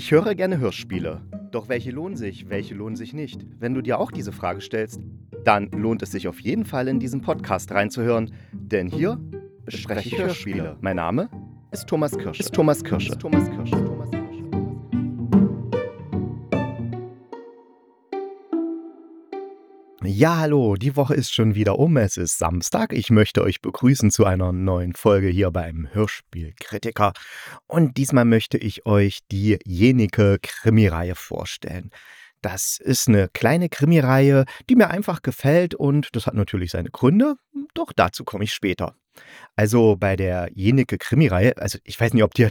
Ich höre gerne Hörspiele. Doch welche lohnen sich, welche lohnen sich nicht? Wenn du dir auch diese Frage stellst, dann lohnt es sich auf jeden Fall in diesen Podcast reinzuhören, denn hier bespreche ich Hörspiele. Mein Name ist Thomas Kirsche. Ist Thomas Kirsche. Ist Thomas Kirsche. Ja, hallo, die Woche ist schon wieder um. Es ist Samstag. Ich möchte euch begrüßen zu einer neuen Folge hier beim Hörspielkritiker. Und diesmal möchte ich euch die Jenike Krimireihe vorstellen. Das ist eine kleine Krimireihe, die mir einfach gefällt und das hat natürlich seine Gründe. Doch dazu komme ich später. Also bei der Jenike Krimireihe, also ich weiß nicht, ob die,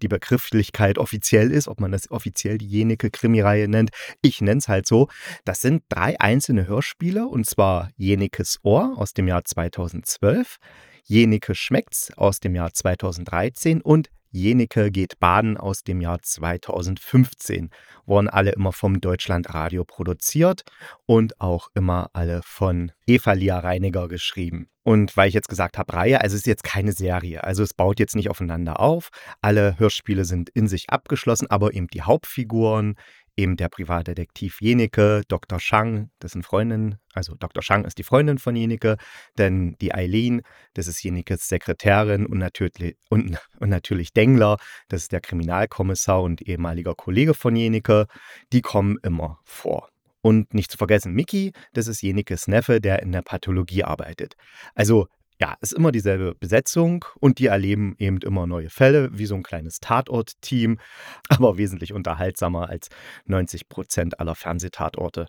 die Begrifflichkeit offiziell ist, ob man das offiziell die Jenike Krimireihe nennt. Ich nenne es halt so. Das sind drei einzelne Hörspiele und zwar Jenikes Ohr aus dem Jahr 2012, Jenike schmeckt's aus dem Jahr 2013 und Jenike geht baden aus dem Jahr 2015. Wurden alle immer vom Deutschlandradio produziert und auch immer alle von Eva Lia Reiniger geschrieben. Und weil ich jetzt gesagt habe, Reihe, also es ist jetzt keine Serie. Also es baut jetzt nicht aufeinander auf. Alle Hörspiele sind in sich abgeschlossen, aber eben die Hauptfiguren, eben der Privatdetektiv Jenike, Dr. Shang, dessen Freundin, also Dr. Shang ist die Freundin von Jenike, denn die Eileen, das ist Jenikes Sekretärin und natürlich, und, und natürlich Dengler, das ist der Kriminalkommissar und ehemaliger Kollege von Jenike, die kommen immer vor. Und nicht zu vergessen, Mickey, das ist Jenikes Neffe, der in der Pathologie arbeitet. Also ja, ist immer dieselbe Besetzung und die erleben eben immer neue Fälle, wie so ein kleines Tatort-Team, aber wesentlich unterhaltsamer als 90 Prozent aller Fernsehtatorte.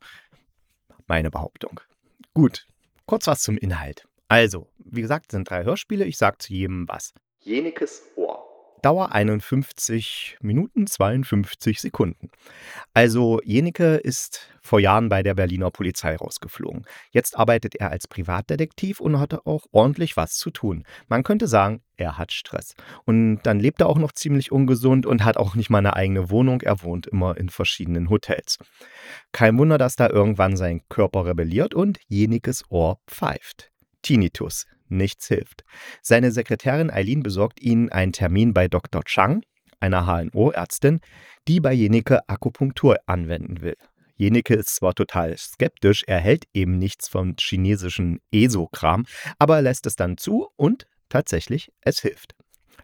Meine Behauptung. Gut, kurz was zum Inhalt. Also, wie gesagt, sind drei Hörspiele. Ich sage zu jedem was. Jenikes Ohr. Dauer 51 Minuten 52 Sekunden. Also Jenike ist vor Jahren bei der Berliner Polizei rausgeflogen. Jetzt arbeitet er als Privatdetektiv und hatte auch ordentlich was zu tun. Man könnte sagen, er hat Stress. Und dann lebt er auch noch ziemlich ungesund und hat auch nicht mal eine eigene Wohnung. Er wohnt immer in verschiedenen Hotels. Kein Wunder, dass da irgendwann sein Körper rebelliert und Jenikes Ohr pfeift. Tinnitus Nichts hilft. Seine Sekretärin Eileen besorgt ihnen einen Termin bei Dr. Chang, einer HNO-Ärztin, die bei Jenike Akupunktur anwenden will. Jenike ist zwar total skeptisch, er hält eben nichts vom chinesischen ESO-Kram, aber er lässt es dann zu und tatsächlich, es hilft.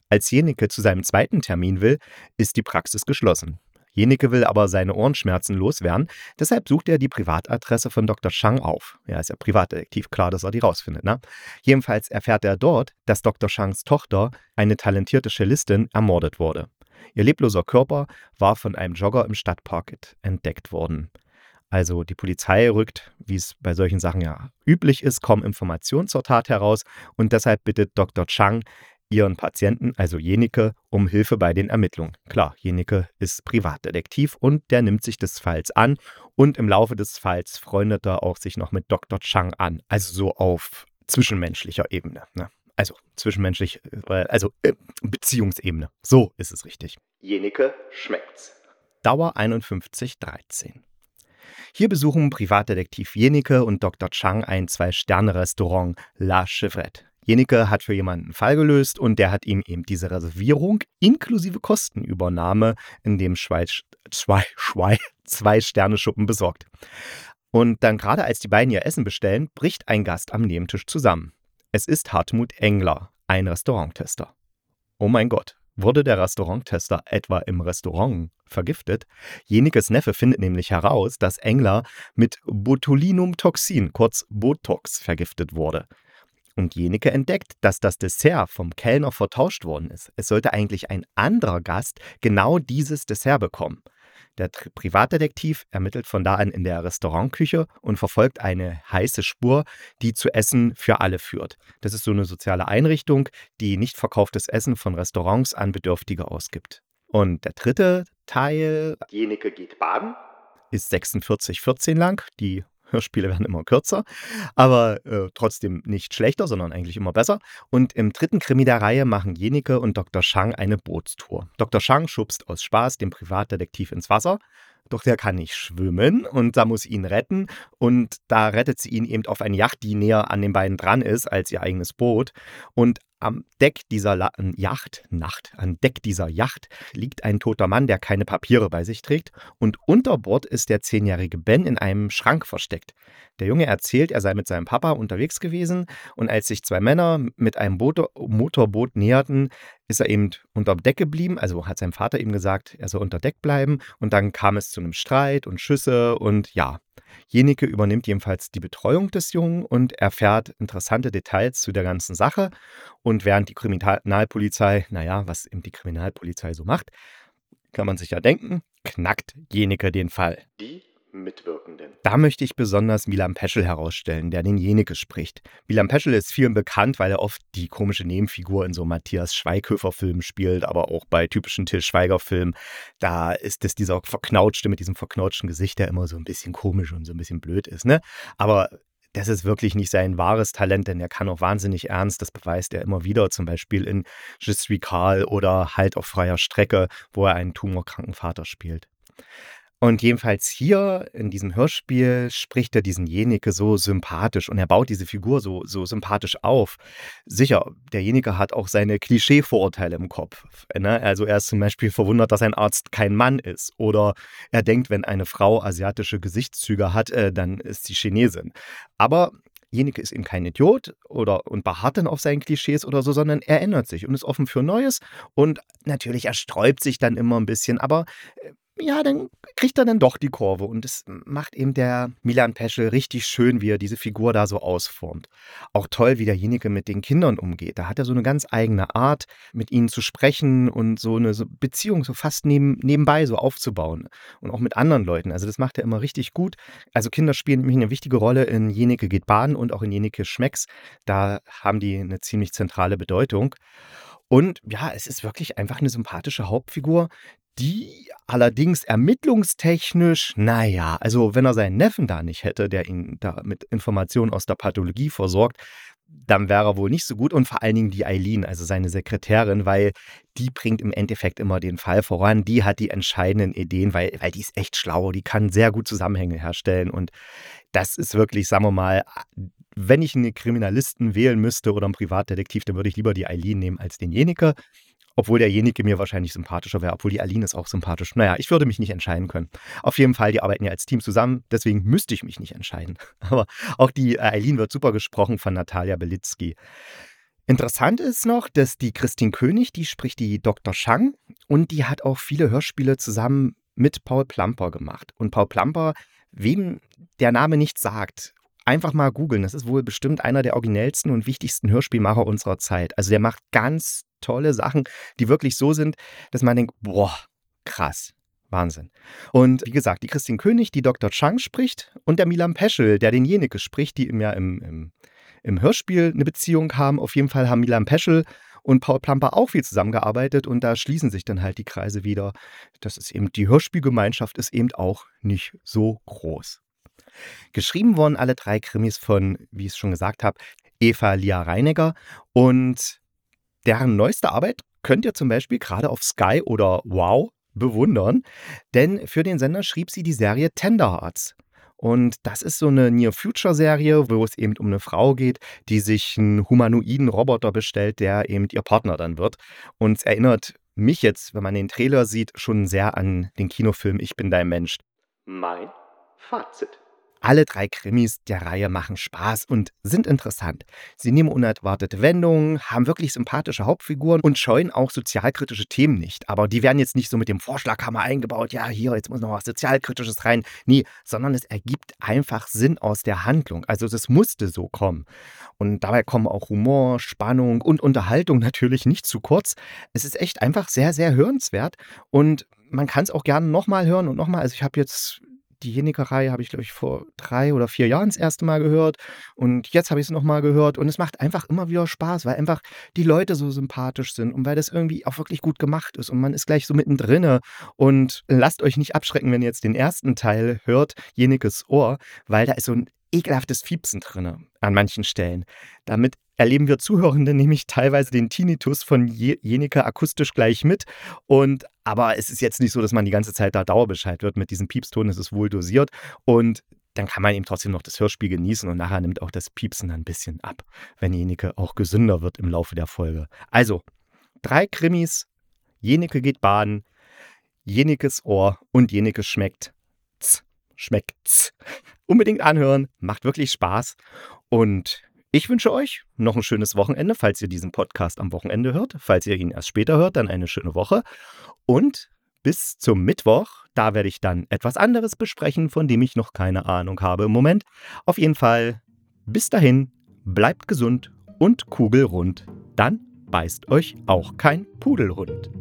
Als Jenike zu seinem zweiten Termin will, ist die Praxis geschlossen. Jenike will aber seine Ohrenschmerzen loswerden, deshalb sucht er die Privatadresse von Dr. Shang auf. Er ist ja Privatdetektiv, klar, dass er die rausfindet. Ne? Jedenfalls erfährt er dort, dass Dr. Shangs Tochter, eine talentierte Cellistin, ermordet wurde. Ihr lebloser Körper war von einem Jogger im Stadtpark entdeckt worden. Also die Polizei rückt, wie es bei solchen Sachen ja üblich ist, kaum Informationen zur Tat heraus und deshalb bittet Dr. Chang ihren Patienten, also Jenike, um Hilfe bei den Ermittlungen. Klar, Jenike ist Privatdetektiv und der nimmt sich des Falls an und im Laufe des Falls freundet er auch sich noch mit Dr. Chang an, also so auf zwischenmenschlicher Ebene. Ne? Also zwischenmenschlich, äh, also äh, Beziehungsebene. So ist es richtig. Jenike schmeckt's. Dauer 5113. Hier besuchen Privatdetektiv Jenike und Dr. Chang ein Zwei-Sterne-Restaurant La Chevrette. Jenike hat für jemanden einen Fall gelöst und der hat ihm eben diese Reservierung inklusive Kostenübernahme in dem Schweiz, zwei, zwei, zwei Sterne-Schuppen besorgt. Und dann gerade als die beiden ihr Essen bestellen, bricht ein Gast am Nebentisch zusammen. Es ist Hartmut Engler, ein Restauranttester. Oh mein Gott, wurde der Restauranttester etwa im Restaurant vergiftet? Jenikes Neffe findet nämlich heraus, dass Engler mit Botulinumtoxin, kurz Botox, vergiftet wurde und Jenike entdeckt, dass das Dessert vom Kellner vertauscht worden ist. Es sollte eigentlich ein anderer Gast genau dieses Dessert bekommen. Der Privatdetektiv ermittelt von da an in der Restaurantküche und verfolgt eine heiße Spur, die zu Essen für alle führt. Das ist so eine soziale Einrichtung, die nicht verkauftes Essen von Restaurants an Bedürftige ausgibt. Und der dritte Teil, Jenike geht baden, ist 4614 lang. Die Hörspiele werden immer kürzer, aber äh, trotzdem nicht schlechter, sondern eigentlich immer besser. Und im dritten Krimi der Reihe machen Jenike und Dr. Shang eine Bootstour. Dr. Shang schubst aus Spaß den Privatdetektiv ins Wasser, doch der kann nicht schwimmen und da muss ihn retten. Und da rettet sie ihn eben auf eine Yacht, die näher an den beiden dran ist als ihr eigenes Boot. Und am Deck dieser La Yacht, Nacht, an Deck dieser Yacht liegt ein toter Mann, der keine Papiere bei sich trägt. Und unter Bord ist der zehnjährige Ben in einem Schrank versteckt. Der Junge erzählt, er sei mit seinem Papa unterwegs gewesen und als sich zwei Männer mit einem Boot, Motorboot näherten, ist er eben unter Deck geblieben. Also hat sein Vater ihm gesagt, er soll unter Deck bleiben. Und dann kam es zu einem Streit und Schüsse und ja, Jenike übernimmt jedenfalls die Betreuung des Jungen und erfährt interessante Details zu der ganzen Sache. Und während die Kriminalpolizei, naja, was eben die Kriminalpolizei so macht, kann man sich ja denken, knackt Jenike den Fall. Die Mitwirkenden. Da möchte ich besonders Milan Peschel herausstellen, der den Jenike spricht. Milan Peschel ist vielen bekannt, weil er oft die komische Nebenfigur in so Matthias Schweighöfer-Filmen spielt, aber auch bei typischen Till Schweiger-Filmen. Da ist es dieser verknautschte mit diesem verknautschten Gesicht, der immer so ein bisschen komisch und so ein bisschen blöd ist. Ne? Aber das ist wirklich nicht sein wahres Talent, denn er kann auch wahnsinnig ernst. Das beweist er immer wieder, zum Beispiel in Je suis Karl oder halt auf freier Strecke, wo er einen tumorkranken Vater spielt. Und jedenfalls hier in diesem Hörspiel spricht er diesen Jenike so sympathisch und er baut diese Figur so, so sympathisch auf. Sicher, derjenige hat auch seine Klischee-Vorurteile im Kopf. Ne? Also er ist zum Beispiel verwundert, dass ein Arzt kein Mann ist. Oder er denkt, wenn eine Frau asiatische Gesichtszüge hat, äh, dann ist sie Chinesin. Aber Jenike ist eben kein Idiot oder und beharrt dann auf seinen Klischees oder so, sondern er ändert sich und ist offen für Neues. Und natürlich, er sträubt sich dann immer ein bisschen, aber äh, ja, dann kriegt er dann doch die Kurve. Und das macht eben der Milan Peschel richtig schön, wie er diese Figur da so ausformt. Auch toll, wie derjenige mit den Kindern umgeht. Da hat er so eine ganz eigene Art, mit ihnen zu sprechen und so eine Beziehung so fast neben, nebenbei so aufzubauen. Und auch mit anderen Leuten. Also das macht er immer richtig gut. Also Kinder spielen nämlich eine wichtige Rolle in Jenike geht baden und auch in Jenike schmecks. Da haben die eine ziemlich zentrale Bedeutung. Und ja, es ist wirklich einfach eine sympathische Hauptfigur, die allerdings ermittlungstechnisch, naja, also wenn er seinen Neffen da nicht hätte, der ihn da mit Informationen aus der Pathologie versorgt, dann wäre er wohl nicht so gut und vor allen Dingen die Eileen, also seine Sekretärin, weil die bringt im Endeffekt immer den Fall voran. Die hat die entscheidenden Ideen, weil, weil die ist echt schlau, die kann sehr gut Zusammenhänge herstellen und das ist wirklich, sagen wir mal, wenn ich einen Kriminalisten wählen müsste oder einen Privatdetektiv, dann würde ich lieber die Eileen nehmen als den Jenike. Obwohl derjenige mir wahrscheinlich sympathischer wäre, obwohl die Aline ist auch sympathisch. Naja, ich würde mich nicht entscheiden können. Auf jeden Fall, die arbeiten ja als Team zusammen, deswegen müsste ich mich nicht entscheiden. Aber auch die Eileen wird super gesprochen von Natalia Belitzky. Interessant ist noch, dass die Christine König, die spricht die Dr. Shang und die hat auch viele Hörspiele zusammen mit Paul Plamper gemacht. Und Paul Plamper, wem der Name nicht sagt, einfach mal googeln. Das ist wohl bestimmt einer der originellsten und wichtigsten Hörspielmacher unserer Zeit. Also der macht ganz tolle Sachen, die wirklich so sind, dass man denkt, boah, krass. Wahnsinn. Und wie gesagt, die Christine König, die Dr. Chang spricht und der Milan Peschel, der den Jenike spricht, die im, ja im, im, im Hörspiel eine Beziehung haben. Auf jeden Fall haben Milan Peschel und Paul Plamper auch viel zusammengearbeitet und da schließen sich dann halt die Kreise wieder. Das ist eben, die Hörspielgemeinschaft ist eben auch nicht so groß. Geschrieben wurden alle drei Krimis von, wie ich es schon gesagt habe, Eva Lia Reinegger und deren neueste Arbeit könnt ihr zum Beispiel gerade auf Sky oder Wow bewundern, denn für den Sender schrieb sie die Serie Tenderhearts. Und das ist so eine Near-Future-Serie, wo es eben um eine Frau geht, die sich einen humanoiden Roboter bestellt, der eben ihr Partner dann wird. Und es erinnert mich jetzt, wenn man den Trailer sieht, schon sehr an den Kinofilm Ich bin dein Mensch. Mein Fazit. Alle drei Krimis der Reihe machen Spaß und sind interessant. Sie nehmen unerwartete Wendungen, haben wirklich sympathische Hauptfiguren und scheuen auch sozialkritische Themen nicht. Aber die werden jetzt nicht so mit dem Vorschlaghammer eingebaut, ja, hier, jetzt muss noch was Sozialkritisches rein. Nee, sondern es ergibt einfach Sinn aus der Handlung. Also es musste so kommen. Und dabei kommen auch Humor, Spannung und Unterhaltung natürlich nicht zu kurz. Es ist echt einfach sehr, sehr hörenswert und man kann es auch gerne nochmal hören und nochmal. Also ich habe jetzt die Jenikerei habe ich, glaube ich, vor drei oder vier Jahren das erste Mal gehört. Und jetzt habe ich es nochmal gehört. Und es macht einfach immer wieder Spaß, weil einfach die Leute so sympathisch sind und weil das irgendwie auch wirklich gut gemacht ist. Und man ist gleich so mittendrin. Und lasst euch nicht abschrecken, wenn ihr jetzt den ersten Teil hört, Jenikes Ohr, weil da ist so ein ekelhaftes Fiepsen drin an manchen Stellen. Damit erleben wir Zuhörende nämlich teilweise den Tinnitus von Jenike akustisch gleich mit. Und aber es ist jetzt nicht so, dass man die ganze Zeit da Dauerbescheid wird mit diesem Piepston. Es ist wohl dosiert. Und dann kann man eben trotzdem noch das Hörspiel genießen und nachher nimmt auch das Piepsen ein bisschen ab, wenn Jenike auch gesünder wird im Laufe der Folge. Also, drei Krimis, Jenike geht baden, Jenikes Ohr und Jenike schmeckt. Z, schmeckt's. Unbedingt anhören, macht wirklich Spaß. Und ich wünsche euch noch ein schönes Wochenende, falls ihr diesen Podcast am Wochenende hört. Falls ihr ihn erst später hört, dann eine schöne Woche. Und bis zum Mittwoch, da werde ich dann etwas anderes besprechen, von dem ich noch keine Ahnung habe im Moment. Auf jeden Fall, bis dahin, bleibt gesund und kugelrund. Dann beißt euch auch kein Pudelhund.